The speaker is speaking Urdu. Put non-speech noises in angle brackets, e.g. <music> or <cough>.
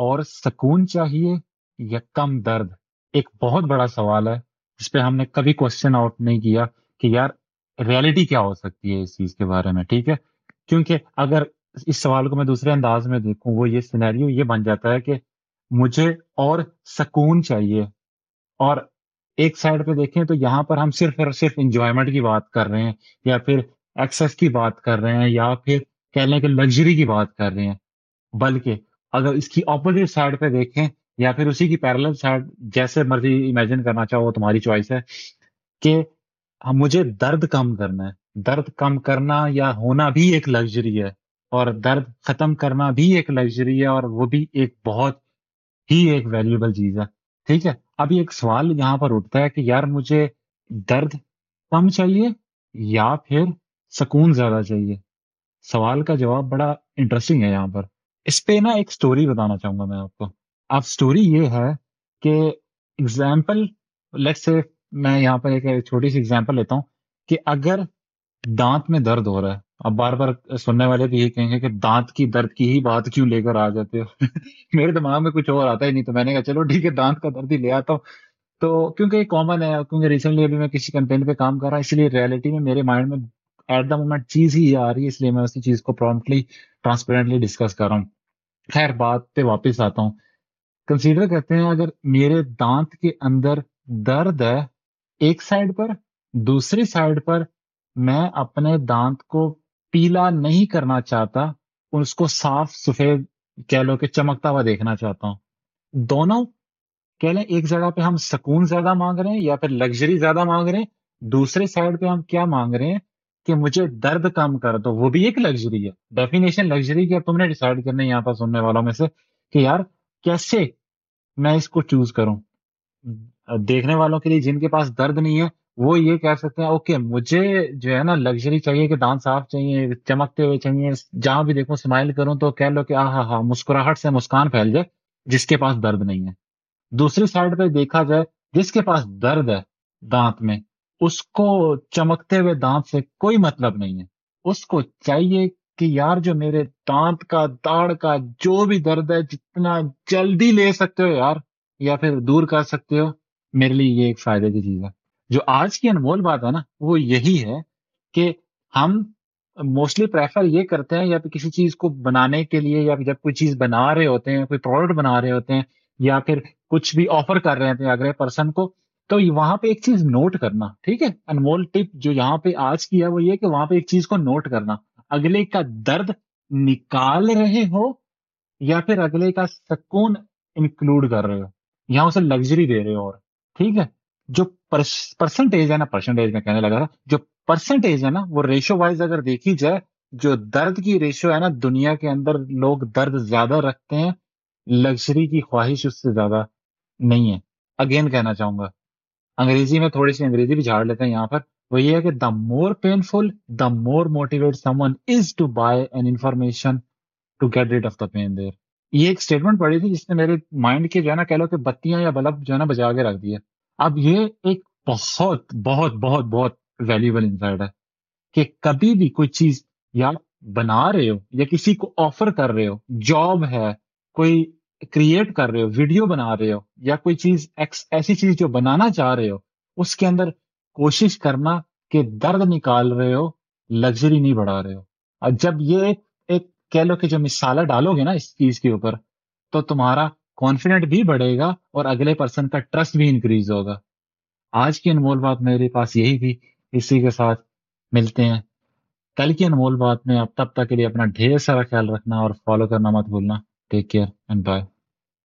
اور سکون چاہیے یا کم درد؟ ایک بہت بڑا سوال ہے، جس پہ ہم نے کبھی کوشچن آؤٹ نہیں کیا کہ یار ریالٹی کیا ہو سکتی ہے اس چیز کے بارے میں، ٹھیک ہے؟ کیونکہ اگر اس سوال کو میں دوسرے انداز میں دیکھوں، وہ یہ سینیریو یہ بن جاتا ہے کہ مجھے اور سکون چاہیے۔ اور ایک سائڈ پہ دیکھیں تو یہاں پر ہم صرف اور صرف انجوائمنٹ کی بات کر رہے ہیں، یا پھر ایکسس کی بات کر رہے ہیں، یا پھر کہہ لیں کہ لگژری کی بات کر رہے ہیں۔ بلکہ اگر اس کی اپوزٹ سائڈ پہ دیکھیں یا پھر اسی کی پیرل سائڈ جیسے مرضی امیجن کرنا چاہو تمہاری چوائس ہے کہ مجھے درد کم کرنا ہے۔ درد کم کرنا یا ہونا بھی ایک لگژری ہے اور درد ختم کرنا بھی ایک لگژری ہے اور وہ بھی ایک بہت ہی ایک ویلیوبل چیز ہے۔ ٹھیک ہے؟ ابھی ایک سوال یہاں پر اٹھتا ہے کہ یار مجھے درد کم چاہیے یا پھر سکون زیادہ چاہیے؟ سوال کا جواب بڑا انٹرسٹنگ ہے یہاں پر۔ اس پہ نا ایک سٹوری بتانا چاہوں گا میں آپ کو۔ اب سٹوری یہ ہے کہ اگزامپل لیٹ سے میں یہاں پر ایک چھوٹی سی ایگزامپل لیتا ہوں کہ اگر دانت میں درد ہو رہا ہے، اب بار بار سننے والے بھی یہ کہیں گے کہ دانت کی درد کی ہی بات کیوں لے کر آ جاتے ہو؟ <laughs> میرے دماغ میں کچھ اور آتا ہی نہیں تو میں نے کہا چلو ٹھیک ہے، دانت کا درد ہی لے آتا ہوں۔ تو کیونکہ یہ کامن ہے، کیونکہ ریسنٹلی ابھی میں کسی کمپین پہ کام کر رہا ہوں، اس لیے ریالٹی میں میرے مائنڈ میں ایٹ دا مومنٹ چیز ہی آ رہی ہے، اس لیے میں اسی چیز کو پرومپٹلی ٹرانسپیرنٹلی ڈسکس کر رہا ہوں۔ خیر، بات پہ واپس آتا ہوں۔ کنسیڈر کرتے ہیں، اگر میرے دانت کے اندر درد ہے ایک سائڈ پر، دوسری سائڈ پر میں اپنے دانت کو پیلا نہیں کرنا چاہتا، اس کو صاف سفید کہہ لو کہ چمکتا ہوا دیکھنا چاہتا ہوں۔ دونوں کہہ لیں، ایک جگہ پہ ہم سکون زیادہ مانگ رہے ہیں یا پھر لگژری زیادہ مانگ رہے ہیں، دوسرے سائڈ پہ ہم کیا مانگ رہے ہیں؟ کہ مجھے درد کم کر دو وہ بھی ایک لگژری ہے۔ ڈیفینیشن لگژری کی تم نے ڈیسائڈ کرنا یہاں پر سننے والوں میں سے کہ یار کیسے میں اس کو چوز کروں۔ دیکھنے والوں کے لیے جن کے پاس درد نہیں ہے، وہ یہ کہہ سکتے ہیں اوکے مجھے جو ہے نا لگژری چاہیے کہ دانت صاف چاہیے، چمکتے ہوئے چاہیے، جہاں بھی دیکھو اسمائل کروں تو کہہ لو کہ آ ہاں ہاں مسکراہٹ سے مسکان پھیل جائے جس کے پاس درد نہیں ہے۔ دوسری سائڈ پہ دیکھا جائے جس کے پاس درد ہے دانت میں اس کو چمکتے ہوئے دانت سے کوئی مطلب نہیں ہے۔ اس کو چاہیے کہ یار جو میرے دانت کا داڑ کا جو بھی درد ہے، جتنا جلدی لے سکتے ہو یار، یا پھر دور کر سکتے ہو، میرے لیے یہ ایک فائدے کی چیز ہے۔ جو آج کی انمول بات ہے نا، وہ یہی ہے کہ ہم موسٹلی پریفر یہ کرتے ہیں یا پھر کسی چیز کو بنانے کے لیے، یا پھر جب کوئی چیز بنا رہے ہوتے ہیں، کوئی پروڈکٹ بنا رہے ہوتے ہیں، یا پھر کچھ بھی آفر کر رہے تھے اگلے پرسن کو تو وہاں پہ ایک چیز نوٹ کرنا، ٹھیک ہے؟ انمول ٹپ جو یہاں پہ آج کی ہے وہ یہ کہ وہاں پہ ایک چیز کو نوٹ کرنا۔ اگلے کا درد نکال رہے ہو یا پھر اگلے کا سکون انکلوڈ کر رہے ہو؟ یہاں اسے لگژری دے رہے ہو اور، ٹھیک ہے؟ جو پرسنٹیج ہے نا پرسنٹیج میں کہنے لگا تھا، جو پرسنٹیج ہے نا، وہ ریشو وائز اگر دیکھی جائے، جو درد کی ریشو ہے نا، دنیا کے اندر لوگ درد زیادہ رکھتے ہیں لگژری کی خواہش اس سے زیادہ نہیں ہے۔ اگین کہنا چاہوں گا انگریزی میں تھوڑی سی انگریزی بھی جھاڑ لیتے ہیں یہاں پر۔ وہ یہ ہے کہ the more painful the more motivate someone is to buy an information to get rid of the pain there یہ ایک اسٹیٹمنٹ پڑی تھی جس نے میرے مائنڈ کے جو ہے نا کہہ لو کہ بتیاں یا بلب جو ہے نا بجا کے رکھ دیا اب یہ ایک بہت بہت بہت بہت ویلیبل انسائٹ ہے کہ کبھی بھی کوئی چیز یا بنا رہے ہو یا کسی کو آفر کر رہے ہو جاب ہے، کوئی کریٹ کر رہے ہو ویڈیو بنا رہے ہو، یا کوئی چیز ایسی چیز جو بنانا چاہ رہے ہو، اس کے اندر کوشش کرنا کہ درد نکال رہے ہو لگژری نہیں بڑھا رہے ہو۔ اور جب یہ ایک کہہ لو کہ جو مثالہ ڈالو گے نا اس چیز کے اوپر، تو تمہارا کانفیڈنٹ بھی بڑھے گا اور اگلے پرسن کا ٹرسٹ بھی انکریز ہوگا۔ آج کی انمول بات میرے پاس یہی تھی، اسی کے ساتھ ملتے ہیں۔ کل کی انمول بات میں اب تب تک کے لیے اپنا ڈھیر سارا خیال رکھنا اور فالو کرنا مت بھولنا۔ Take care and bye